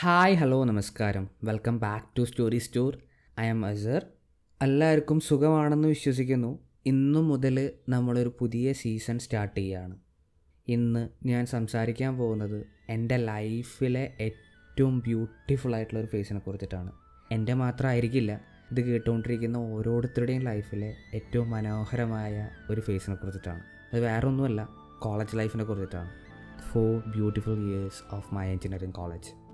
Hi hello നമസ്കാരം. Welcome back to story store. I am Asar. എല്ലാവർക്കും സുഖമാണെന്ന് വിശ്വസിക്കുന്നു. ഇന്നു മുതൽ നമ്മളൊരു പുതിയ സീസൺ സ്റ്റാർട്ട് ചെയ്യുകയാണ് ഇന്ന് ഞാൻ സംസാരിക്കാൻ പോകുന്നത് എന്റെ ലൈഫിലെ ഏറ്റവും ബ്യൂട്ടിഫുൾ ആയിട്ടുള്ള ഒരു ഫേസിനെ കുറിച്ചിട്ടാണ്. എന്റെ മാത്രമായിരിക്കില്ല ഇത് കേട്ടുകൊണ്ടിരിക്കുന്ന ഓരോരുത്തരുടെയും ലൈഫിലെ ഏറ്റവും മനോഹരമായ ഒരു ഫേസിനെ കുറിച്ചിട്ടാണ്. അത് വേറെ ഒന്നുമല്ല കോളേജ് ലൈഫിനെ കുറിച്ചിട്ടാണ്. Four beautiful years of my engineering college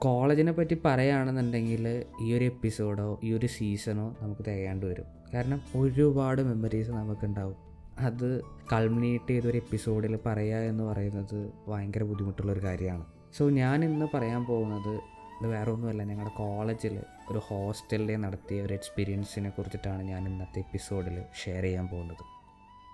കോളേജിനെ പറ്റി പറയുകയാണെന്നുണ്ടെങ്കിൽ ഈ ഒരു എപ്പിസോഡോ ഈ ഒരു സീസണോ നമുക്ക് തികയാണ്ട് വരും. കാരണം ഒരുപാട് മെമ്മറീസ് നമുക്കുണ്ടാവും. അത് കൾമിനേറ്റ് ചെയ്തൊരു എപ്പിസോഡിൽ പറയുക എന്ന് പറയുന്നത് ഭയങ്കര ബുദ്ധിമുട്ടുള്ളൊരു കാര്യമാണ്. സോ ഞാൻ ഇന്ന് പറയാൻ പോകുന്നത് ഇത് വേറെ ഒന്നുമല്ല ഞങ്ങളുടെ കോളേജിൽ ഒരു ഹോസ്റ്റലിൽ നടത്തിയ ഒരു എക്സ്പീരിയൻസിനെ കുറിച്ചിട്ടാണ് ഞാൻ ഇന്നത്തെ എപ്പിസോഡിൽ ഷെയർ ചെയ്യാൻ പോകുന്നത്.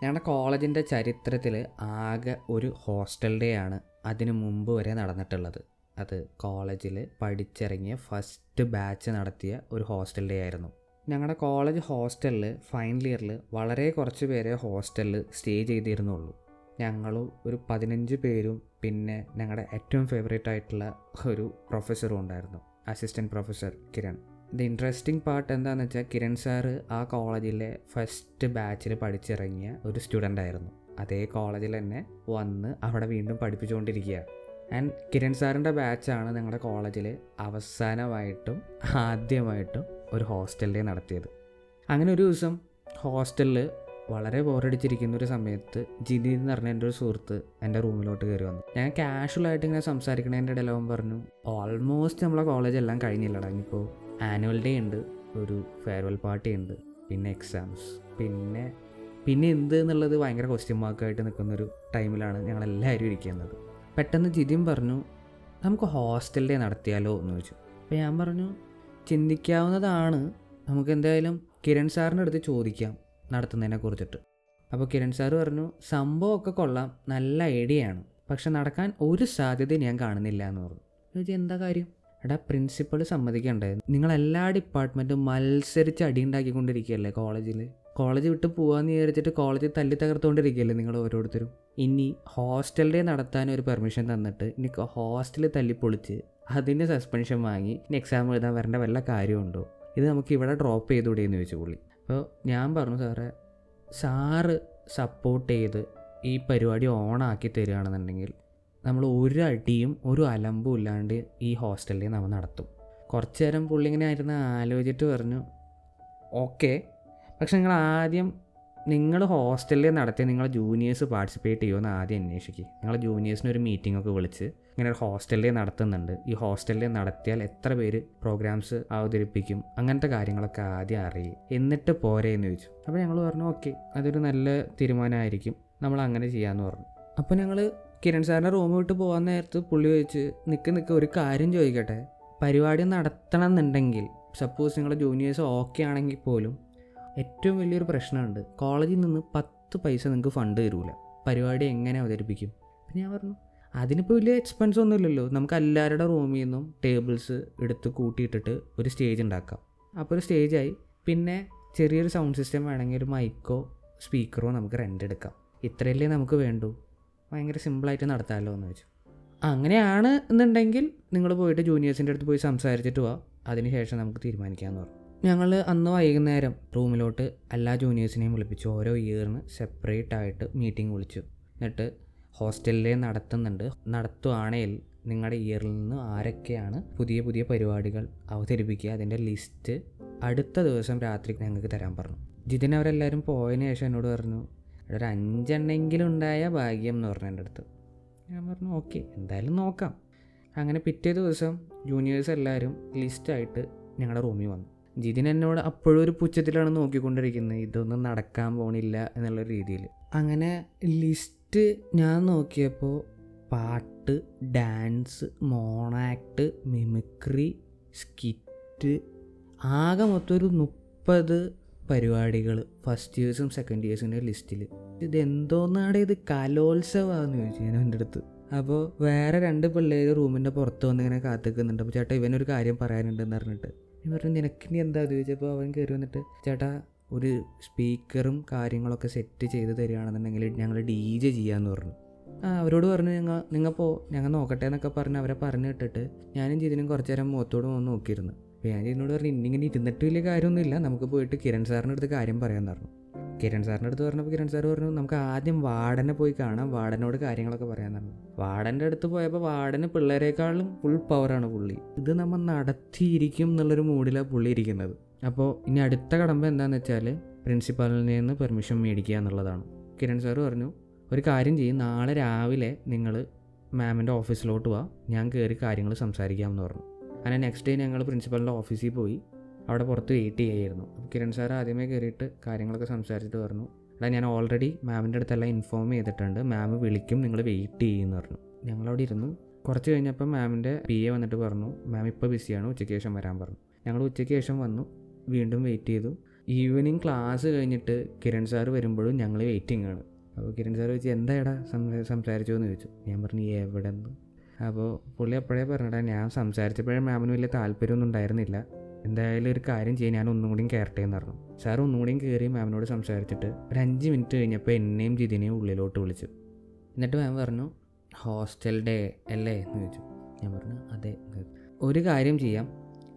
ഞങ്ങളുടെ കോളേജിന്റെ ചരിത്രത്തിൽ ആകെ ഒരു ഹോസ്റ്റൽ ഡേ ആണ് അതിനു മുമ്പ് വരെ നടന്നിട്ടുള്ളത്. അത് കോളേജിൽ പഠിച്ചിറങ്ങിയ ഫസ്റ്റ് ബാച്ച് നടത്തിയ ഒരു ഹോസ്റ്റൽ ഡേ ആയിരുന്നു. ഞങ്ങളുടെ കോളേജ് ഹോസ്റ്റലിൽ ഫൈനൽ ഇയറിൽ വളരെ കുറച്ച് പേരെ ഹോസ്റ്റലിൽ സ്റ്റേ ചെയ്തിരുന്നുള്ളൂ. ഞങ്ങളും ഒരു പതിനഞ്ച് പേരും പിന്നെ ഞങ്ങളുടെ ഏറ്റവും ഫേവറേറ്റ് ആയിട്ടുള്ള ഒരു പ്രൊഫസറും ഉണ്ടായിരുന്നു assistant professor Kiran. The interesting part എന്താണെന്ന് വെച്ചാൽ കിരൺ സാറ് ആ കോളേജിലെ ഫസ്റ്റ് ബാച്ചിൽ പഠിച്ചിറങ്ങിയ ഒരു സ്റ്റുഡന്റ് ആയിരുന്നു. അതേ കോളേജിൽ തന്നെ വന്ന് അവിടെ വീണ്ടും പഠിപ്പിച്ചുകൊണ്ടിരിക്കുക ആൻഡ് കിരൺ സാറിന്റെ ബാച്ചാണ് ഞങ്ങളുടെ കോളേജിൽ അവസാനമായിട്ടും ആദ്യമായിട്ടും ഒരു ഹോസ്റ്റൽ ഡേ നടത്തിയത്. അങ്ങനെ ഒരു ദിവസം ഹോസ്റ്റലിൽ വളരെ ബോറടിച്ചിരിക്കുന്ന ഒരു സമയത്ത് ജിതി എന്ന് പറഞ്ഞ എന്റെ ഒരു സുഹൃത്ത് എന്റെ റൂമിലോട്ട് കയറി വന്നു. ഞാൻ കാഷ്വലായിട്ട് ഇങ്ങനെ സംസാരിക്കണതിന്റെ ഇടയിൽ അവൻ പറഞ്ഞു ഓൾമോസ്റ്റ് നമ്മളെ കോളേജ് എല്ലാം കഴിഞ്ഞില്ലടാ. ഇനിയിപ്പോൾ ആനുവൽ ഡേ ഉണ്ട് ഒരു ഫെയർവെൽ പാർട്ടി ഉണ്ട് പിന്നെ എക്സാംസ് പിന്നെ പിന്നെ എന്ത് എന്നുള്ളത് ഭയങ്കര ക്വസ്റ്റ്യൻ മാർക്കായിട്ട് നിൽക്കുന്ന ഒരു ടൈമിലാണ് ഞങ്ങളെല്ലാവരും ഇരിക്കുന്നത്. പെട്ടെന്ന് ജിതിൻ പറഞ്ഞു നമുക്ക് ഹോസ്റ്റൽ ഡേ നടത്തിയാലോ? എന്ന് ചോദിച്ചു. അപ്പോൾ ഞാൻ പറഞ്ഞു ചിന്തിക്കാവുന്നതാണ്. നമുക്ക് എന്തായാലും കിരൺ സാറിന്റെ അടുത്ത് ചോദിക്കാം നടത്തുന്നതിനെ കുറിച്ചിട്ട്. അപ്പോൾ കിരൺ സാറ് പറഞ്ഞു സംഭവമൊക്കെ കൊള്ളാം. നല്ല ഐഡിയയാണ് പക്ഷെ നടക്കാൻ ഒരു സാധ്യത ഞാൻ കാണുന്നില്ല എന്ന് പറഞ്ഞു. ചോദിച്ചു എന്താ കാര്യം? എടാ പ്രിൻസിപ്പൾ സമ്മതിക്കണ്ടേ. നിങ്ങൾ എല്ലാ ഡിപ്പാർട്ട്മെന്റും മത്സരിച്ച് അടിയുണ്ടാക്കിക്കൊണ്ടിരിക്കുകയല്ലേ കോളേജിൽ കോളേജ് വിട്ട് പോകാമെന്ന് വിചാരിച്ചിട്ട് കോളേജ് തല്ലി തകർത്തുകൊണ്ടിരിക്കുകയല്ലേ നിങ്ങൾ ഓരോരുത്തരും? ഇനി ഹോസ്റ്റൽ ഡേ നടത്താൻ ഒരു പെർമിഷൻ തന്നിട്ട് ഇനി ഹോസ്റ്റലിൽ തല്ലിപ്പൊളിച്ച് അതിന് സസ്പെൻഷൻ വാങ്ങി ഇനി എക്സാം എഴുതാൻ വരേണ്ട വല്ല കാര്യമുണ്ടോ? ഇത് നമുക്ക് ഇവിടെ ഡ്രോപ്പ് ചെയ്തുകൂടെ എന്ന് ചോദിച്ചു പുള്ളി. അപ്പോൾ ഞാൻ പറഞ്ഞു സാറേ സാറ് സപ്പോർട്ട് ചെയ്ത് ഈ പരിപാടി ഓണാക്കി തരികയാണെന്നുണ്ടെങ്കിൽ നമ്മൾ ഒരു അടിയും ഒരു അലമ്പും ഇല്ലാണ്ട് ഈ ഹോസ്റ്റലിൽ നമ്മൾ നടത്തും. കുറച്ച് നേരം പുള്ളി ഇങ്ങനെ ആയിരുന്നു ആലോചിച്ചിട്ട് പറഞ്ഞു ഓക്കെ പക്ഷെ നിങ്ങൾ ആദ്യം നിങ്ങൾ ഹോസ്റ്റലിൽ നടത്തി നിങ്ങളെ ജൂനിയേഴ്സ് പാർട്ടിസിപ്പേറ്റ് ചെയ്യുമെന്ന് ആദ്യം അന്വേഷിക്കുക നിങ്ങളെ ജൂനിയേഴ്സിന് ഒരു മീറ്റിംഗ് ഒക്കെ വിളിച്ച് ഇങ്ങനെ ഒരു ഹോസ്റ്റലിൽ നടത്തുന്നുണ്ട്. ഈ ഹോസ്റ്റലിൽ നടത്തിയാൽ എത്ര പേര് പ്രോഗ്രാംസ് അവതരിപ്പിക്കും? അങ്ങനത്തെ കാര്യങ്ങളൊക്കെ ആദ്യം അറിയും. എന്നിട്ട് പോരെ എന്ന് ചോദിച്ചു. അപ്പോൾ ഞങ്ങൾ പറഞ്ഞു ഓക്കെ അതൊരു നല്ല തീരുമാനമായിരിക്കും. നമ്മൾ അങ്ങനെ ചെയ്യാമെന്ന് പറഞ്ഞു. അപ്പോൾ ഞങ്ങൾ കിരൺ സാറിന്റെ റൂം വിട്ട് പോകാൻ നേരത്ത് പുള്ളി ചോദിച്ച് നിൽക്ക് നിൽക്ക് ഒരു കാര്യം ചോദിക്കട്ടെ? പരിപാടി നടത്തണം എന്നുണ്ടെങ്കിൽ സപ്പോസ് നിങ്ങളുടെ ജൂനിയേഴ്സ് ഓക്കെ ആണെങ്കിൽ പോലും ഏറ്റവും വലിയൊരു പ്രശ്നമുണ്ട്. കോളേജിൽ നിന്ന് പത്ത് പൈസ നിങ്ങൾക്ക് ഫണ്ട് തരൂല. പരിപാടി എങ്ങനെ അവതരിപ്പിക്കും? അപ്പം ഞാൻ പറഞ്ഞു അതിനിപ്പോൾ വലിയ എക്സ്പെൻസ് ഒന്നുമില്ലല്ലോ നമുക്ക് എല്ലാവരുടെ റൂമിൽ നിന്നും ടേബിൾസ് എടുത്ത് കൂട്ടിയിട്ടിട്ട് ഒരു സ്റ്റേജ് ഉണ്ടാക്കാം. അപ്പോൾ ഒരു സ്റ്റേജായി പിന്നെ ചെറിയൊരു സൗണ്ട് സിസ്റ്റം വേണമെങ്കിൽ ഒരു മൈക്കോ സ്പീക്കറോ നമുക്ക് റെന്റ് എടുക്കാം. ഇത്രയല്ലേ നമുക്ക് വേണ്ടൂ. ഭയങ്കര സിമ്പിളായിട്ട് നടത്താമല്ലോ എന്ന് വെച്ചു. അങ്ങനെയാണ് എന്നുണ്ടെങ്കിൽ നിങ്ങൾ പോയിട്ട് ജൂനിയേഴ്സിന്റെ അടുത്ത് പോയി സംസാരിച്ചിട്ട് പോവാം അതിനുശേഷം നമുക്ക് തീരുമാനിക്കാമെന്ന് പറഞ്ഞു. ഞങ്ങൾ അന്ന് വൈകുന്നേരം റൂമിലോട്ട് എല്ലാ ജൂനിയേഴ്സിനെയും വിളിപ്പിച്ചു. ഓരോ ഇയറിന് സെപ്പറേറ്റ് ആയിട്ട് മീറ്റിംഗ് വിളിച്ചു. എന്നിട്ട് ഹോസ്റ്റലിലെ നടത്തുന്നുണ്ട്. നടത്തുവാണെങ്കിൽ നിങ്ങളുടെ ഇയറിൽ നിന്ന് ആരൊക്കെയാണ് പുതിയ പുതിയ പരിപാടികൾ അവതരിപ്പിക്കുക അതിന്റെ ലിസ്റ്റ് അടുത്ത ദിവസം രാത്രി ഞങ്ങൾക്ക് തരാൻ പറഞ്ഞു. ജിതിൻ അവരെല്ലാവരും പോയതിന് ശേഷം എന്നോട് പറഞ്ഞു ഒരു അഞ്ചെണ്ണെങ്കിലും ഉണ്ടായ ഭാഗ്യം എന്ന് പറഞ്ഞു എന്റെ അടുത്ത്. ഞാൻ പറഞ്ഞു ഓക്കെ എന്തായാലും നോക്കാം. അങ്ങനെ പിറ്റേ ദിവസം ജൂനിയേഴ്സ് എല്ലാവരും ലിസ്റ്റായിട്ട് ഞങ്ങളുടെ റൂമിൽ വന്നു. ജിതിൻ എന്നോട് അപ്പോഴും ഒരു പുച്ഛത്തിലാണ് നോക്കിക്കൊണ്ടിരിക്കുന്നത്. ഇതൊന്നും നടക്കാൻ പോണില്ല എന്നുള്ള രീതിയിൽ. അങ്ങനെ ലിസ്റ്റ് ഞാൻ നോക്കിയപ്പോൾ പാട്ട് ഡാൻസ് മോണാക്ട് മിമിക്രി സ്കിറ്റ് ആകെ മൊത്തം ഒരു മുപ്പത് പരിപാടികൾ ഫസ്റ്റ് ഇയേഴ്സും സെക്കൻഡ് ഇയേഴ്സിന്റെ ലിസ്റ്റിൽ. ഇത് എന്തോന്നാടെ ഇത് കലോത്സവമാണെന്ന് ചോദിച്ചു ഞാൻ എന്റെ അടുത്ത്. അപ്പോൾ വേറെ രണ്ട് പിള്ളേർ റൂമിന്റെ പുറത്ത് വന്ന് ഇങ്ങനെ കാത്തിക്കുന്നുണ്ട്. അപ്പോൾ ചേട്ടാ ഇവനൊരു കാര്യം പറയാനുണ്ടെന്ന് പറഞ്ഞിട്ട്. ഞാൻ പറഞ്ഞു നിനക്കിനി എന്താ? ചോദിച്ചപ്പോൾ അവൻ കയറി വന്നിട്ട് ചേട്ടാ ഒരു സ്പീക്കറും കാര്യങ്ങളൊക്കെ സെറ്റ് ചെയ്ത് തരികയാണെന്നുണ്ടെങ്കിൽ ഞങ്ങൾ ഡി ജെ ചെയ്യാമെന്ന് പറഞ്ഞു. ആ അവരോട് പറഞ്ഞു ഞങ്ങൾ നിങ്ങൾ പോ ഞങ്ങൾ നോക്കട്ടെ എന്നൊക്കെ പറഞ്ഞ് അവരെ പറഞ്ഞു ഇട്ടിട്ട് ഞാനും ചെയ്തിനും കുറച്ച് നേരം മുഖത്തോട് വന്ന് നോക്കിയിരുന്നു. അപ്പോൾ ഞാൻ ചെയ്തിനോട് പറഞ്ഞു ഇന്നിങ്ങനെ ഇരുന്നിട്ട് വലിയ കാര്യമൊന്നുമില്ല. നമുക്ക് പോയിട്ട് കിരൺ സാറിന്റെ അടുത്ത് കാര്യം പറയാമെന്ന് പറഞ്ഞു. കിരൺ സാറിന്റെ അടുത്ത് പറഞ്ഞപ്പോൾ കിരൺ സാർ പറഞ്ഞു നമുക്ക് ആദ്യം വാർഡനെ പോയി കാണാം വാർഡനോട് കാര്യങ്ങളൊക്കെ പറയാൻ പറഞ്ഞു. വാർഡന്റെ അടുത്ത് പോയപ്പോൾ വാർഡന് പിള്ളേരെക്കാളും ഫുൾ പവറാണ് പുള്ളി. ഇത് നമ്മൾ നടത്തിയിരിക്കും എന്നുള്ളൊരു മൂഡിലാണ് പുള്ളി ഇരിക്കുന്നത്. അപ്പോൾ ഇനി അടുത്ത കടമ്പ എന്താണെന്ന് വെച്ചാൽ പ്രിൻസിപ്പാളിൽ നിന്ന് പെർമിഷൻ മേടിക്കുക എന്നുള്ളതാണ്. കിരൺ സാർ പറഞ്ഞു ഒരു കാര്യം ചെയ്യും നാളെ രാവിലെ നിങ്ങൾ മാമിന്റെ ഓഫീസിലോട്ട് വാ ഞാൻ കയറി കാര്യങ്ങൾ സംസാരിക്കാമെന്ന് പറഞ്ഞു. അങ്ങനെ നെക്സ്റ്റ് ഡേ ഞങ്ങൾ പ്രിൻസിപ്പലിന്റെ ഓഫീസിൽ പോയി. അവിടെ പുറത്ത് വെയിറ്റ് ചെയ്യായിരുന്നു. കിരൺ സാർ ആദ്യമേ കയറിയിട്ട് കാര്യങ്ങളൊക്കെ സംസാരിച്ചിട്ട് പറഞ്ഞു. എടാ ഞാൻ ഓൾറെഡി മാമിന്റെ അടുത്തെല്ലാം ഇൻഫോം ചെയ്തിട്ടുണ്ട്. മാം വിളിക്കും നിങ്ങൾ വെയിറ്റ് ചെയ്യുമെന്ന് പറഞ്ഞു. ഞങ്ങളവിടെ ഇരുന്നു. കുറച്ച് കഴിഞ്ഞപ്പോൾ മാമിന്റെ പി എ വന്നിട്ട് പറഞ്ഞു മാം ഇപ്പോൾ ബിസിയാണ് ഉച്ചയ്ക്ക് ശേഷം വരാൻ പറഞ്ഞു. ഞങ്ങൾ ഉച്ചയ്ക്ക് ശേഷം വന്നു. വീണ്ടും വെയിറ്റ് ചെയ്തു. ഈവനിങ് ക്ലാസ് കഴിഞ്ഞിട്ട് കിരൺ സാർ വരുമ്പോഴും ഞങ്ങൾ വെയിറ്റിംഗ് ആണ്. അപ്പോൾ കിരൺ സാർ ചോദിച്ചു എന്താടാ സംസാരിച്ചു എന്ന് ചോദിച്ചു. ഞാൻ പറഞ്ഞു എവിടെ നിന്ന് അപ്പോൾ പുള്ളി അപ്പോഴേ പറഞ്ഞിട്ടാ ഞാൻ സംസാരിച്ചപ്പോഴേ മാമിന് വലിയ താല്പര്യമൊന്നും ഉണ്ടായിരുന്നില്ല. എന്തായാലും ഒരു കാര്യം ചെയ്യാൻ ഞാൻ ഒന്നും കൂടിയും കയറട്ടെ എന്ന് പറഞ്ഞു. സാർ ഒന്നും കൂടിയും കയറി മാമിനോട് സംസാരിച്ചിട്ട് ഒരു അഞ്ച് മിനിറ്റ് കഴിഞ്ഞപ്പോൾ എന്നെയും ജിതിനെയും ഉള്ളിലോട്ട് വിളിച്ചു. എന്നിട്ട് മാം പറഞ്ഞു ഹോസ്റ്റൽ ഡേ അല്ലേ? എന്ന് ചോദിച്ചു. ഞാൻ പറഞ്ഞു അതെ. ഒരു കാര്യം ചെയ്യാം.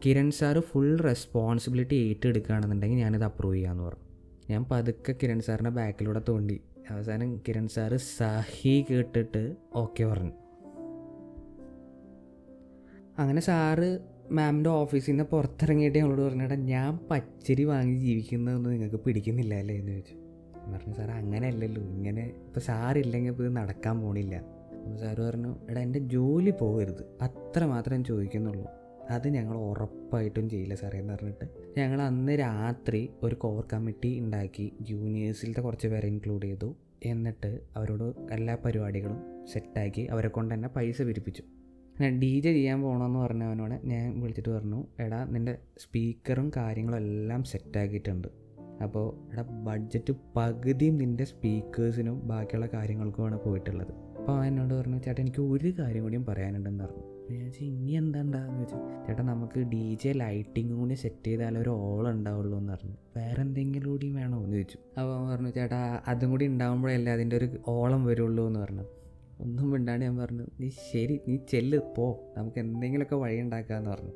കിരൺ സാറ് ഫുൾ റെസ്പോൺസിബിലിറ്റി ഏറ്റെടുക്കുകയാണെന്നുണ്ടെങ്കിൽ ഞാനിത് അപ്രൂവ് ചെയ്യാമെന്ന് പറഞ്ഞു. ഞാൻ പതുക്കെ കിരൺ സാറിന്റെ ബാക്കിലൂടെ തോണ്ടി. അവസാനം കിരൺ സാറ് സഹി കേട്ടിട്ട് ഓക്കെ പറഞ്ഞു. അങ്ങനെ സാറ് മാമിന്റെ ഓഫീസിൽ നിന്ന് പുറത്തിറങ്ങിയിട്ട് ഞങ്ങളോട് പറഞ്ഞേട്ടാ ഞാൻ പച്ചരി വാങ്ങി ജീവിക്കുന്നതൊന്നും നിങ്ങൾക്ക് പിടിക്കുന്നില്ല അല്ലേ? എന്ന് ചോദിച്ചു. പറഞ്ഞു സാർ അങ്ങനെയല്ലല്ലോ. ഇങ്ങനെ ഇപ്പോൾ സാറില്ലെങ്കിൽ ഇപ്പോൾ ഇത് നടക്കാൻ പോണില്ല. അപ്പോൾ സാറ് പറഞ്ഞു എടാ എന്റെ ജോലി പോകരുത്. അത്ര മാത്രം ചോദിക്കുന്നുള്ളൂ. അത് ഞങ്ങൾ ഉറപ്പായിട്ടും ചെയ്യില്ല സാറേ എന്ന് പറഞ്ഞിട്ട് ഞങ്ങൾ അന്ന് രാത്രി ഒരു കോർ കമ്മിറ്റി ഉണ്ടാക്കി ജൂനിയേഴ്സിലത്തെ കുറച്ച് പേരെ ഇൻക്ലൂഡ് ചെയ്തു. എന്നിട്ട് അവരോട് എല്ലാ പരിപാടികളും സെറ്റാക്കി അവരെ കൊണ്ട് തന്നെ പൈസ പിരിപ്പിച്ചു. ഞാൻ ഡി ജെ ചെയ്യാൻ പോകണമെന്ന് പറഞ്ഞവനോട് ഞാൻ വിളിച്ചിട്ട് പറഞ്ഞു എടാ നിന്റെ സ്പീക്കറും കാര്യങ്ങളും എല്ലാം സെറ്റാക്കിയിട്ടുണ്ട് അപ്പോൾ എടാ ബഡ്ജറ്റ് പകുതിയും നിന്റെ സ്പീക്കേഴ്സിനും ബാക്കിയുള്ള കാര്യങ്ങൾക്കുമാണ് പോയിട്ടുള്ളത്. അപ്പോൾ അവൻ എന്നോട് പറഞ്ഞു ചേട്ടാ എനിക്ക് ഒരു കാര്യം കൂടിയും പറയാനുണ്ടെന്ന് പറഞ്ഞു. ഞാൻ ഇനി എന്താണ്ടാന്ന് വെച്ചാൽ ചേട്ടാ നമുക്ക് ഡി ജെ ലൈറ്റിംഗ് കൂടി സെറ്റ് ചെയ്താൽ ഒരു ഓൾ ഉണ്ടാവുള്ളൂ എന്ന് പറഞ്ഞു. വേറെ എന്തെങ്കിലും കൂടി വേണോ? എന്ന് ചോദിച്ചു. അപ്പോൾ പറഞ്ഞു ചേട്ടാ അതും കൂടി ഉണ്ടാകുമ്പോഴല്ലേ അതിന്റെ ഒരു ഓളം വരുള്ളൂ എന്ന് പറഞ്ഞു. ഒന്നും വേണ്ടാണ് ഞാൻ പറഞ്ഞു നീ ശരി നീ ചെല്ല് പോ. നമുക്ക് എന്തെങ്കിലുമൊക്കെ വഴി ഉണ്ടാക്കാമെന്ന് പറഞ്ഞു.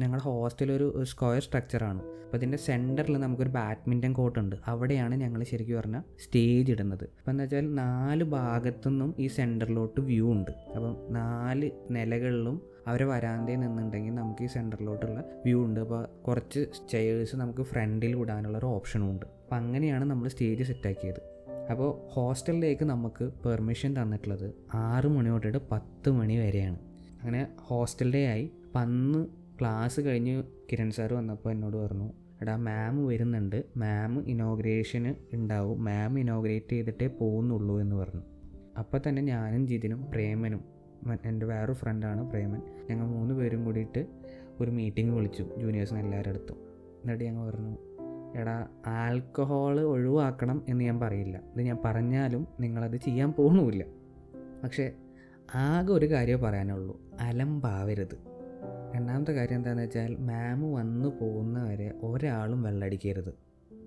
ഞങ്ങളുടെ ഹോസ്റ്റൽ ഒരു സ്ക്വയർ സ്ട്രക്ചറാണ് അപ്പോൾ ഇതിന്റെ സെന്ററിൽ നമുക്കൊരു ബാഡ്മിന്റൺ കോർട്ട് ഉണ്ട്. അവിടെയാണ് ഞങ്ങൾ ശരിക്കും പറഞ്ഞാൽ സ്റ്റേജ് ഇടുന്നത്. അപ്പോൾ എന്താ വെച്ചാൽ നാല് ഭാഗത്തുനിന്നും ഈ സെന്ററിലോട്ട് വ്യൂ ഉണ്ട്. അപ്പം നാല് നിലകളിലും അവരെ വരാന്തയിൽ നിന്നുണ്ടെങ്കിൽ നമുക്ക് ഈ സെന്ററിലോട്ടുള്ള വ്യൂ ഉണ്ട്. അപ്പോൾ കുറച്ച് ചെയേഴ്സ് നമുക്ക് ഫ്രണ്ടിൽ വിടാനുള്ള ഒരു ഓപ്ഷനും ഉണ്ട്. അപ്പോൾ അങ്ങനെയാണ് നമ്മൾ സ്റ്റേജ് സെറ്റാക്കിയത് അപ്പോൾ ഹോസ്റ്റലിലേക്ക് നമുക്ക് പെർമിഷൻ തന്നിട്ടുള്ളത് ആറ് മണി തൊട്ടിട്ട് പത്ത് മണി വരെയാണ്. അങ്ങനെ ഹോസ്റ്റൽ ഡേ ആയി. അപ്പം അന്ന് ക്ലാസ് കഴിഞ്ഞ് കിരൺ സാർ വന്നപ്പോൾ എന്നോട് പറഞ്ഞു എടാ മാം വരുന്നുണ്ട്. മാം ഇനോഗ്രേഷന് ഉണ്ടാവും. മാം ഇനോഗ്രേറ്റ് ചെയ്തിട്ടേ പോകുന്നുള്ളൂ എന്ന് പറഞ്ഞു. അപ്പോൾ തന്നെ ഞാനും ജിതിനും പ്രേമനും എന്റെ വേറൊരു ഫ്രണ്ടാണ് പ്രേമൻ ഞങ്ങൾ മൂന്ന് പേരും കൂടിയിട്ട് ഒരു മീറ്റിംഗ് വിളിച്ചു ജൂനിയേഴ്സിന് എല്ലാവരുടെ അടുത്തും. എന്നിട്ട് ഞങ്ങൾ പറഞ്ഞു എടാ ആൽക്കഹോൾ ഒഴിവാക്കണം എന്ന് ഞാൻ പറയില്ല. ഇത് ഞാൻ പറഞ്ഞാലും നിങ്ങളത് ചെയ്യാൻ പോകണമില്ല പക്ഷേ ആകെ ഒരു കാര്യമേ പറയാനുള്ളൂ. അലമ്പാവരുത് രണ്ടാമത്തെ കാര്യം എന്താണെന്ന് വെച്ചാൽ മാം വന്നു പോകുന്നവരെ ഒരാളും വെള്ളടിക്കരുത്.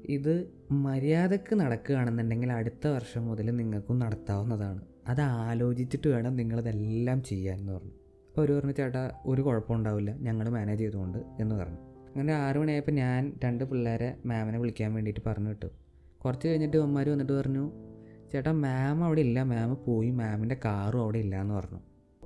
ഇത് മര്യാദയ്ക്ക് നടക്കുകയാണെന്നുണ്ടെങ്കിൽ അടുത്ത വർഷം മുതൽ നിങ്ങൾക്കും നടത്താവുന്നതാണ്. അത് ആലോചിച്ചിട്ട് വേണം നിങ്ങളിതെല്ലാം ചെയ്യാൻ എന്ന് പറഞ്ഞു. അപ്പോൾ ഒരു പറഞ്ഞു ചേട്ടാ ഒരു കുഴപ്പമുണ്ടാവില്ല ഞങ്ങൾ മാനേജ് ചെയ്തുകൊണ്ട് എന്ന് പറഞ്ഞു. അങ്ങനെ ആറു മണിയായപ്പോൾ ഞാൻ രണ്ട് പിള്ളേരെ മാമിനെ വിളിക്കാൻ വേണ്ടിയിട്ട് പറഞ്ഞു വിട്ടു കുറച്ച് കഴിഞ്ഞിട്ട് അമ്മമാർ വന്നിട്ട് പറഞ്ഞു ചേട്ടാ മാം അവിടെ ഇല്ല. മാം പോയി. മാമിന്റെ കാറും അവിടെ ഇല്ല എന്ന് പറഞ്ഞു.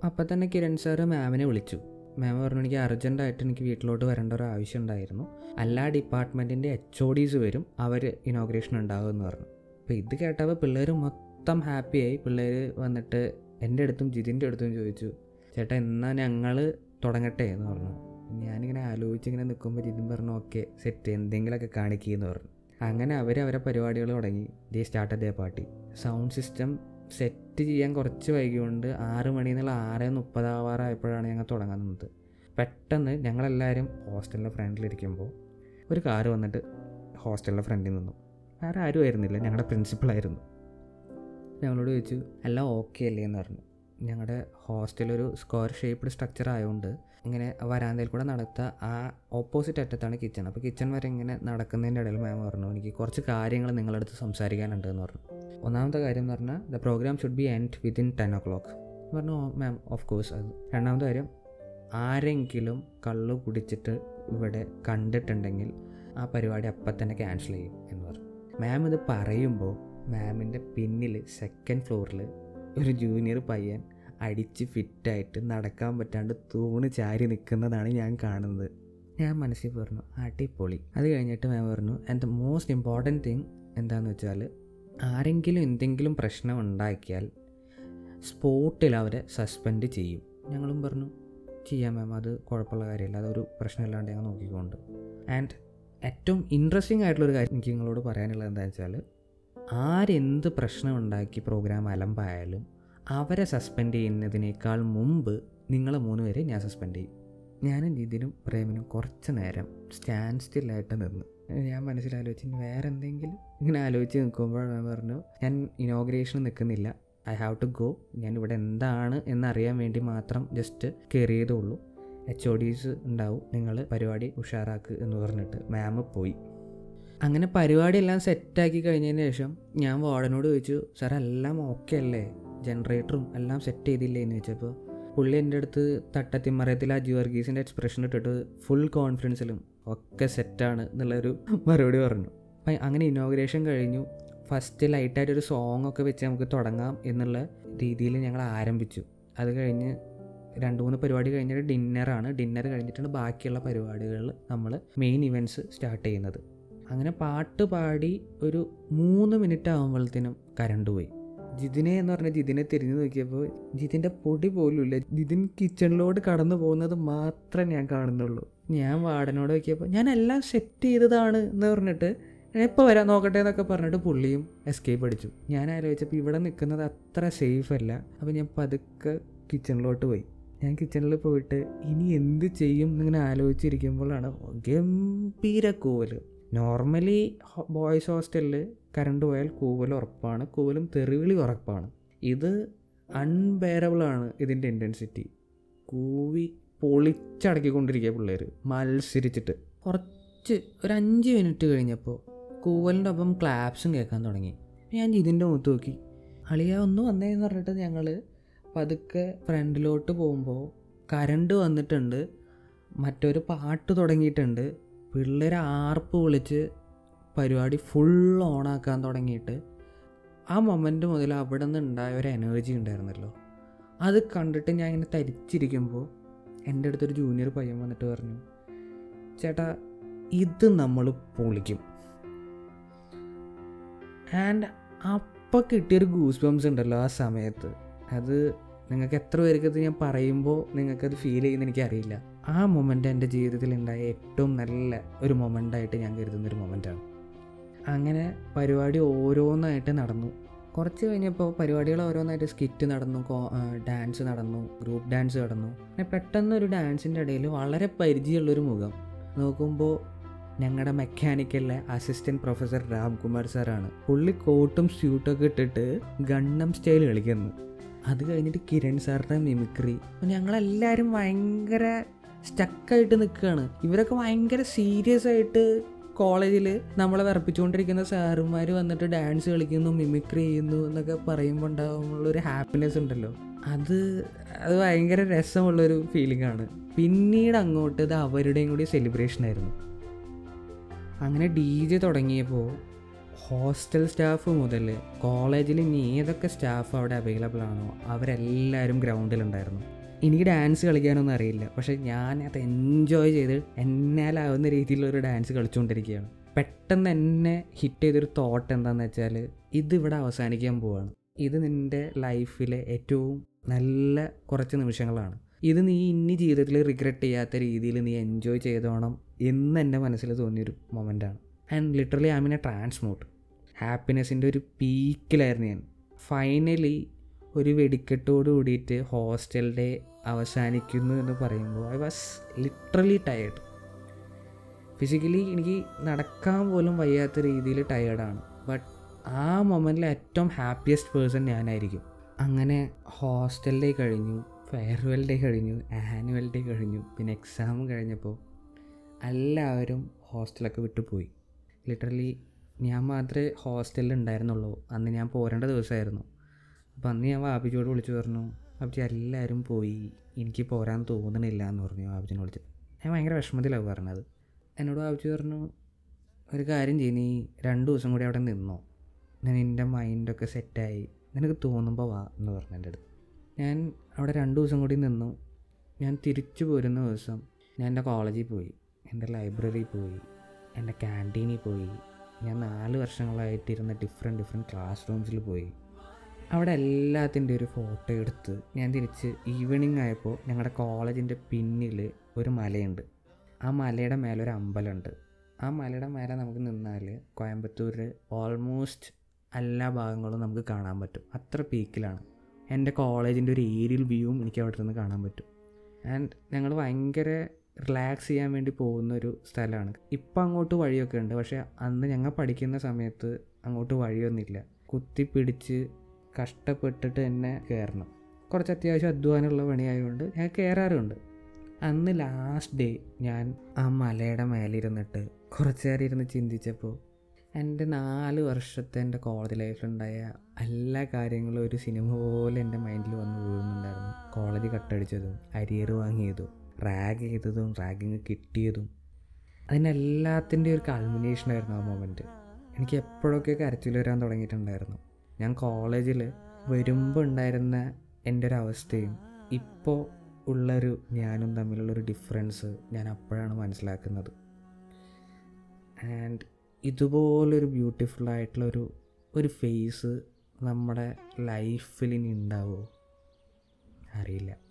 അപ്പം തന്നെ കിരൺ സാറ് മാമിനെ വിളിച്ചു. മാം പറഞ്ഞു എനിക്ക് അർജന്റായിട്ട് എനിക്ക് വീട്ടിലോട്ട് വരേണ്ട ഒരു ആവശ്യം ഉണ്ടായിരുന്നു. എല്ലാ ഡിപ്പാർട്ട്മെന്റിന്റെ എച്ച് ഒ ഡീസ് വരും. അവർ ഇനോഗ്രേഷൻ ഉണ്ടാകും എന്ന് പറഞ്ഞു. അപ്പോൾ ഇത് കേട്ടപ്പോൾ പിള്ളേർ മൊത്തം ഹാപ്പിയായി പിള്ളേർ വന്നിട്ട് എന്റെ അടുത്തും ജിതിന്റെ അടുത്തും ചോദിച്ചു ചേട്ടാ എന്നാൽ ഞങ്ങൾ തുടങ്ങട്ടെ എന്ന് പറഞ്ഞു. ഞാനിങ്ങനെ ആലോചിച്ചിങ്ങനെ നിൽക്കുമ്പോൾ ജിതിൻ പറഞ്ഞു ഓക്കെ സെറ്റ് എന്തെങ്കിലുമൊക്കെ കാണിക്കുകയെന്ന് പറഞ്ഞു. അങ്ങനെ അവർ അവരെ പരിപാടികൾ തുടങ്ങി. They start the party sound system set ചെയ്യാൻ കുറച്ച് വൈകിയുണ്ട് ആറ് മണി എന്നുള്ള ആറ് മുപ്പതാവാറായപ്പോഴാണ് ഞങ്ങൾ തുടങ്ങാൻ നിന്നത്. പെട്ടെന്ന് ഞങ്ങളെല്ലാവരും ഹോസ്റ്റലിന്റെ ഫ്രണ്ടിലിരിക്കുമ്പോൾ ഒരു കാറ് വന്നിട്ട് ഹോസ്റ്റലിന്റെ ഫ്രണ്ടിൽ നിന്നു. വേറെ ആരും ആയിരുന്നില്ല ഞങ്ങളുടെ പ്രിൻസിപ്പളായിരുന്നു ഞങ്ങളോട് ചോദിച്ചു എല്ലാം ഓക്കെ അല്ലേ? എന്ന് പറഞ്ഞു. ഞങ്ങളുടെ ഹോസ്റ്റലൊരു സ്ക്വയർ ഷേപ്ഡ് സ്ട്രക്ചർ ആയതുകൊണ്ട് ഇങ്ങനെ വരാന്തയിൽ കൂടെ നടത്ത ആ ഓപ്പോസിറ്റ് അറ്റത്താണ് കിച്ചൺ അപ്പോൾ കിച്ചൺ വരെ ഇങ്ങനെ നടക്കുന്നതിന്റെ ഇടയിൽ മാം പറഞ്ഞു എനിക്ക് കുറച്ച് കാര്യങ്ങൾ നിങ്ങളടുത്ത് സംസാരിക്കാനുണ്ട് എന്ന് പറഞ്ഞു. ഒന്നാമത്തെ കാര്യം എന്ന് പറഞ്ഞാൽ the program should be end within ten o'clock പറഞ്ഞു മാം ഓഫ് കോഴ്സ് അത് രണ്ടാമത്തെ കാര്യം ആരെങ്കിലും കള്ളു കുടിച്ചിട്ട് ഇവിടെ കണ്ടിട്ടുണ്ടെങ്കിൽ ആ പരിപാടി അപ്പം തന്നെ ക്യാൻസൽ ചെയ്യും എന്ന് പറഞ്ഞു. മാം ഇത് പറയുമ്പോൾ മാമിന്റെ പിന്നിൽ സെക്കൻഡ് ഫ്ലോറിൽ ഒരു ജൂനിയർ പയ്യൻ അടിച്ച് ഫിറ്റായിട്ട് നടക്കാൻ പറ്റാണ്ട് തൂണ് ചാരി നിൽക്കുന്നതാണ് ഞാൻ കാണുന്നത്. ഞാൻ മനസ്സിൽ പറഞ്ഞു അടിപൊളി. അത് കഴിഞ്ഞിട്ട് ഞാൻ പറഞ്ഞു and the most important thing എന്താണെന്ന് വെച്ചാൽ ആരെങ്കിലും എന്തെങ്കിലും പ്രശ്നം ഉണ്ടാക്കിയാൽ സ്പോട്ടിൽ അവരെ സസ്പെൻഡ് ചെയ്യും. ഞങ്ങളും പറഞ്ഞു ചെയ്യാം മാം അത് കുഴപ്പമുള്ള കാര്യമില്ല അതൊരു പ്രശ്നമില്ലാണ്ട് ഞങ്ങൾ നോക്കിക്കൊണ്ട്. ആൻഡ് ഏറ്റവും ഇൻട്രസ്റ്റിംഗ് ആയിട്ടുള്ളൊരു കാര്യം എനിക്ക് നിങ്ങളോട് പറയാനുള്ളത് എന്താണെന്ന് വെച്ചാൽ ആരെന്ത് പ്രശ്നം ഉണ്ടാക്കി പ്രോഗ്രാം അലമ്പായാലും അവരെ സസ്പെൻഡ് ചെയ്യുന്നതിനേക്കാൾ മുമ്പ് നിങ്ങളെ മൂന്ന് പേരെ ഞാൻ സസ്പെൻഡ് ചെയ്യും. ഞാനും ജിതിനും പ്രേമനും കുറച്ച് നേരം സ്റ്റാൻഡ് സ്റ്റില്ലായിട്ട് നിന്ന്. ഞാൻ മനസ്സിലാലോചിച്ച് വേറെ എന്തെങ്കിലും ഇങ്ങനെ ആലോചിച്ച് നിൽക്കുമ്പോൾ ഞാൻ പറഞ്ഞു ഞാൻ ഇനോഗ്രേഷൻ നിൽക്കുന്നില്ല. ഐ ഹാവ് ടു ഗോ ഞാൻ ഇവിടെ എന്താണ് എന്നറിയാൻ വേണ്ടി മാത്രം ജസ്റ്റ് കയറിയതേ ഉള്ളൂ എച്ച് ഒ ഡീസ് ഉണ്ടാവും. നിങ്ങൾ പരിപാടി ഉഷാറാക്ക് എന്ന് പറഞ്ഞിട്ട് മാം പോയി. അങ്ങനെ പരിപാടി എല്ലാം സെറ്റാക്കി കഴിഞ്ഞതിന് ശേഷം ഞാൻ വാർഡനോട് ചോദിച്ചു സാർ എല്ലാം ഓക്കെ അല്ലേ? ജനറേറ്ററും എല്ലാം സെറ്റ് ചെയ്തില്ലേ എന്ന് വെച്ചപ്പോൾ പുള്ളി എന്റെ അടുത്ത് തട്ടത്തിമറയത്തിൽ ആ വർഗീസിന്റെ എക്സ്പ്രഷൻ ഇട്ടിട്ട് ഫുൾ കോൺഫിഡൻസിലും ഒക്കെ സെറ്റാണ് എന്നുള്ളൊരു മറുപടി പറഞ്ഞു. അപ്പം അങ്ങനെ ഇനോഗ്രേഷൻ കഴിഞ്ഞു. ഫസ്റ്റ് ലൈറ്റായിട്ടൊരു സോങ് ഒക്കെ വെച്ച് നമുക്ക് തുടങ്ങാം എന്നുള്ള രീതിയിൽ ഞങ്ങൾ ആരംഭിച്ചു. അത് കഴിഞ്ഞ് രണ്ട് മൂന്ന് പരിപാടി കഴിഞ്ഞിട്ട് ഡിന്നറാണ് ഡിന്നർ കഴിഞ്ഞിട്ടാണ് ബാക്കിയുള്ള പരിപാടികൾ നമ്മൾ മെയിൻ ഇവന്റ്സ് സ്റ്റാർട്ട് ചെയ്യുന്നത്. അങ്ങനെ പാട്ട് പാടി ഒരു മൂന്ന് മിനിറ്റ് ആകുമ്പോഴത്തേനും കരണ്ട് പോയി. ജിതിനെ എന്ന് പറഞ്ഞ ജിതിനെ തിരിഞ്ഞു നോക്കിയപ്പോൾ ജിതിന്റെ പൊടി പോലും ഇല്ല. ജിതിൻ കിച്ചണിലോട്ട് കടന്നു പോകുന്നത് മാത്രമേ ഞാൻ കാണുന്നുള്ളൂ. ഞാൻ വാർഡനോട് നോക്കിയപ്പോൾ ഞാൻ എല്ലാം സെറ്റ് ചെയ്തതാണ് എന്ന് പറഞ്ഞിട്ട് എപ്പോൾ വരാൻ നോക്കട്ടെ എന്നൊക്കെ പറഞ്ഞിട്ട് പുള്ളിയും എസ്കേപ്പ് അടിച്ചു. ഞാൻ ആലോചിച്ചപ്പോൾ ഇവിടെ നിൽക്കുന്നത് അത്ര സേഫ് അല്ല. അപ്പോൾ ഞാൻ പതുക്കെ കിച്ചണിലോട്ട് പോയി. ഞാൻ കിച്ചണിൽ പോയിട്ട് ഇനി എന്ത് ചെയ്യും എന്നിങ്ങനെ ആലോചിച്ചിരിക്കുമ്പോഴാണ് ഗംഭീര കൂവൽ നോർമലി ബോയ്സ് ഹോസ്റ്റലിൽ കറണ്ട് പോയാൽ കൂവൽ ഉറപ്പാണ് കൂവലും തെറിവിളി ഉറപ്പാണ്. ഇത് അൺബെയറബിളാണ് ഇതിന്റെ ഇന്റൻസിറ്റി കൂവി പൊളിച്ചടക്കിക്കൊണ്ടിരിക്കുക പിള്ളേർ മത്സരിച്ചിട്ട്. കുറച്ച് ഒരു അഞ്ച് മിനിറ്റ് കഴിഞ്ഞപ്പോൾ കൂവലിന്റെ ഒപ്പം ക്ലാപ്സും കേൾക്കാൻ തുടങ്ങി. ഞാൻ ഇതിന്റെ മുഖത്ത് നോക്കി. അളിയ ഒന്ന് വന്നേന്ന് പറഞ്ഞിട്ട് ഞങ്ങൾ പതുക്കെ ഫ്രണ്ടിലോട്ട് പോകുമ്പോൾ കരണ്ട് വന്നിട്ടുണ്ട് മറ്റൊരു പാട്ട് തുടങ്ങിയിട്ടുണ്ട്. പിള്ളേർ ആർപ്പ് വിളിച്ച് പരിപാടി ഫുൾ ഓണാക്കാൻ തുടങ്ങിയിട്ട് ആ മൊമെന്റ് മുതൽ അവിടെ നിന്ന് ഉണ്ടായ ഒരു എനർജി ഉണ്ടായിരുന്നല്ലോ. അത് കണ്ടിട്ട് ഞാൻ ഇങ്ങനെ തരിച്ചിരിക്കുമ്പോൾ എന്റെ അടുത്തൊരു ജൂനിയർ പയ്യൻ വന്നിട്ട് പറഞ്ഞു ചേട്ടാ ഇത് നമ്മൾ പൊളിക്കും. ആൻഡ് അപ്പം കിട്ടിയൊരു ഗൂസ് ബംസ് ഉണ്ടല്ലോ ആ സമയത്ത്. അത് നിങ്ങൾക്ക് എത്ര പേർക്കത് ഞാൻ പറയുമ്പോൾ നിങ്ങൾക്കത് ഫീൽ ചെയ്യുന്ന എനിക്കറിയില്ല. ആ മൊമെന്റ് എന്റെ ജീവിതത്തിൽ ഉണ്ടായ ഏറ്റവും നല്ല ഒരു മൊമെന്റായിട്ട് ഞാൻ കരുതുന്നൊരു മൊമെന്റാണ് അങ്ങനെ പരിപാടി ഓരോന്നായിട്ട് നടന്നു. കുറച്ച് കഴിഞ്ഞപ്പോൾ പരിപാടികൾ ഓരോന്നായിട്ട് സ്കിറ്റ് നടന്നു ഡാൻസ് നടന്നു ഗ്രൂപ്പ് ഡാൻസ് നടന്നു. പിന്നെ പെട്ടെന്ന് ഒരു ഡാൻസിന്റെ ഇടയിൽ വളരെ പരിചയമുള്ളൊരു മുഖം. നോക്കുമ്പോൾ ഞങ്ങളുടെ മെക്കാനിക്കലിലെ അസിസ്റ്റന്റ് പ്രൊഫസർ രാംകുമാർ സാറാണ് പുള്ളി കോട്ടും സ്യൂട്ടൊക്കെ ഇട്ടിട്ട് ഗണ്ണം സ്റ്റൈൽ കളിക്കുന്നു. അത് കഴിഞ്ഞിട്ട് കിരൺ സാറിന്റെ മിമിക്രി ഞങ്ങളെല്ലാവരും ഭയങ്കര സ്റ്റക്കായിട്ട് നിൽക്കുകയാണ് ഇവരൊക്കെ ഭയങ്കര സീരിയസ് ആയിട്ട് കോളേജിൽ നമ്മളെ വിറപ്പിച്ചുകൊണ്ടിരിക്കുന്ന സാറുമാർ വന്നിട്ട് ഡാൻസ് കളിക്കുന്നു മിമിക്രി ചെയ്യുന്നു എന്നൊക്കെ പറയുമ്പോൾ ഉണ്ടാകുമ്പോഴൊരു ഹാപ്പിനെസ് ഉണ്ടല്ലോ. അത് അത് ഭയങ്കര രസമുള്ളൊരു ഫീലിംഗ് ആണ്. പിന്നീട് അങ്ങോട്ട് ഇത് അവരുടെയും കൂടി സെലിബ്രേഷൻ ആയിരുന്നു. അങ്ങനെ ഡി ജെ തുടങ്ങിയപ്പോൾ ഹോസ്റ്റൽ സ്റ്റാഫ് മുതൽ കോളേജിൽ ഇനി ഏതൊക്കെ സ്റ്റാഫ് അവിടെ അവൈലബിൾ ആണോ അവരെല്ലാവരും ഗ്രൗണ്ടിലുണ്ടായിരുന്നു എനിക്ക് ഡാൻസ് കളിക്കാനൊന്നും അറിയില്ല. പക്ഷെ ഞാൻ അത് എൻജോയ് ചെയ്ത് എന്നാലാവുന്ന രീതിയിലൊരു ഡാൻസ് കളിച്ചുകൊണ്ടിരിക്കുകയാണ് പെട്ടെന്ന് എന്നെ ഹിറ്റ് ചെയ്തൊരു തോട്ട് എന്താണെന്ന് വെച്ചാൽ ഇതിവിടെ അവസാനിക്കാൻ പോവാണ്. ഇത് നിന്റെ ലൈഫിലെ ഏറ്റവും നല്ല കുറച്ച് നിമിഷങ്ങളാണ്. ഇത് നീ ഇനി ജീവിതത്തിൽ റിഗ്രറ്റ് ചെയ്യാത്ത രീതിയിൽ നീ എൻജോയ് ചെയ്തോണം എന്ന് എന്റെ മനസ്സിൽ തോന്നിയൊരു മൊമെന്റാണ് and literally I mean a trance mode ഹാപ്പിനെസ്സിന്റെ ഒരു പീക്കിലായിരുന്നു ഞാൻ. ഫൈനലി ഒരു വെടിക്കെട്ടോട് കൂടിയിട്ട് ഹോസ്റ്റൽ ഡേ അവസാനിക്കുന്നു എന്ന് പറയുമ്പോൾ I was literally tired physically എനിക്ക് നടക്കാൻ പോലും വയ്യാത്ത രീതിയിൽ ടയേർഡാണ് ബട്ട് ആ മൊമെന്റിൽ ഏറ്റവും ഹാപ്പിയസ്റ്റ് പേഴ്സൺ ഞാനായിരിക്കും. അങ്ങനെ ഹോസ്റ്റൽ ഡേ കഴിഞ്ഞു ഫെയർവെൽ ഡേ കഴിഞ്ഞു ആനുവൽ ഡേ കഴിഞ്ഞു പിന്നെ എക്സാം കഴിഞ്ഞപ്പോൾ എല്ലാവരും ഹോസ്റ്റലൊക്കെ വിട്ടു പോയി. ലിറ്ററലി ഞാൻ മാത്രമേ ഹോസ്റ്റലിൽ ഉണ്ടായിരുന്നുള്ളൂ. അന്ന് ഞാൻ പോരേണ്ട ദിവസമായിരുന്നു. അപ്പോൾ അന്ന് ഞാൻ വാബിജിയോട് വിളിച്ചു പറഞ്ഞു വാബിജി എല്ലാവരും പോയി. എനിക്ക് പോരാൻ തോന്നണില്ല എന്ന് പറഞ്ഞു വാബിജിനെ വിളിച്ച്. ഞാൻ ഭയങ്കര വിഷമത്തിലാണ് പറഞ്ഞത്. എന്നോട് വാബിജി പറഞ്ഞു ഒരു കാര്യം ചെയ്യും നീ രണ്ട് ദിവസം കൂടി അവിടെ നിന്നോ. ഞാൻ എന്റെ മൈൻഡൊക്കെ സെറ്റായി നിനക്ക് തോന്നുമ്പോൾ വാ എന്ന് പറഞ്ഞു എന്റെ അടുത്ത്. ഞാൻ അവിടെ രണ്ട് ദിവസം കൂടി നിന്നു. ഞാൻ തിരിച്ചു പോരുന്ന ദിവസം ഞാൻ എന്റെ കോളേജിൽ പോയി എന്റെ ലൈബ്രറിയിൽ പോയി എന്റെ ക്യാന്റീനിൽ പോയി. ഞാൻ നാല് വർഷങ്ങളായിട്ടിരുന്ന ഡിഫറെന്റ് ഡിഫറെന്റ് ക്ലാസ് റൂംസിൽ പോയി. അവിടെ എല്ലാത്തിന്റെ ഒരു ഫോട്ടോ എടുത്ത് ഞാൻ തിരിച്ച് ഈവനിങ് ആയപ്പോൾ ഞങ്ങളുടെ കോളേജിന്റെ പിന്നിൽ ഒരു മലയുണ്ട്. ആ മലയുടെ മേലെ ഒരു അമ്പലമുണ്ട്. ആ മലയുടെ മേലെ നമുക്ക് നിന്നാൽ കോയമ്പത്തൂർ ഓൾമോസ്റ്റ് എല്ലാ ഭാഗങ്ങളും നമുക്ക് കാണാൻ പറ്റും. അത്ര പീക്കിലാണ് എന്റെ കോളേജിന്റെ ഒരു ഏരിയൽ വ്യൂവും എനിക്ക് അവിടെ നിന്ന് കാണാൻ പറ്റും. ആൻഡ് ഞങ്ങൾ ഭയങ്കര റിലാക്സ് ചെയ്യാൻ വേണ്ടി പോകുന്ന ഒരു സ്ഥലമാണ്. ഇപ്പം അങ്ങോട്ട് വഴിയൊക്കെ ഉണ്ട്. പക്ഷേ അന്ന് ഞങ്ങൾ പഠിക്കുന്ന സമയത്ത് അങ്ങോട്ട് വഴിയൊന്നുമില്ല. കുത്തിപ്പിടിച്ച് കഷ്ടപ്പെട്ടിട്ട് തന്നെ കയറണം കുറച്ച് അത്യാവശ്യം അധ്വാനമുള്ള പണിയായതുകൊണ്ട് ഞാൻ കയറാറുണ്ട് അന്ന് ലാസ്റ്റ് ഡേ ഞാൻ ആ മലയുടെ മേലിരുന്നിട്ട് കുറച്ച് നേരം ഇരുന്ന് ചിന്തിച്ചപ്പോൾ എന്റെ നാല് വർഷത്തെ എന്റെ കോളേജ് ലൈഫിലുണ്ടായ എല്ലാ കാര്യങ്ങളും ഒരു സിനിമ പോലെ എന്റെ മൈൻഡിൽ വന്ന് വീഴുന്നുണ്ടായിരുന്നു. കോളേജ് കട്ടടിച്ചതും അരിയർ വാങ്ങിയതും റാഗ് ചെയ്തതും റാഗിങ് കിട്ടിയതും. അതിനെല്ലാത്തിന്റെ ഒരു കൾമിനേഷനായിരുന്നു ആ മൊമെന്റ് എനിക്ക് എപ്പോഴൊക്കെ കരച്ചിൽ വരാൻ തുടങ്ങിയിട്ടുണ്ടായിരുന്നു. ഞാൻ കോളേജിൽ വരുമ്പോൾ ഉണ്ടായിരുന്ന എന്റെ ഒരു അവസ്ഥയും ഇപ്പോൾ ഉള്ളൊരു ഞാനും തമ്മിലുള്ളൊരു ഡിഫറൻസ് ഞാൻ അപ്പോഴാണ് മനസ്സിലാക്കുന്നത്. ആൻഡ് ഇതുപോലൊരു ബ്യൂട്ടിഫുൾ ആയിട്ടുള്ളൊരു ഒരു ഫേസ് നമ്മുടെ ലൈഫിൽ ഇനി ഉണ്ടാവുമോ അറിയില്ല.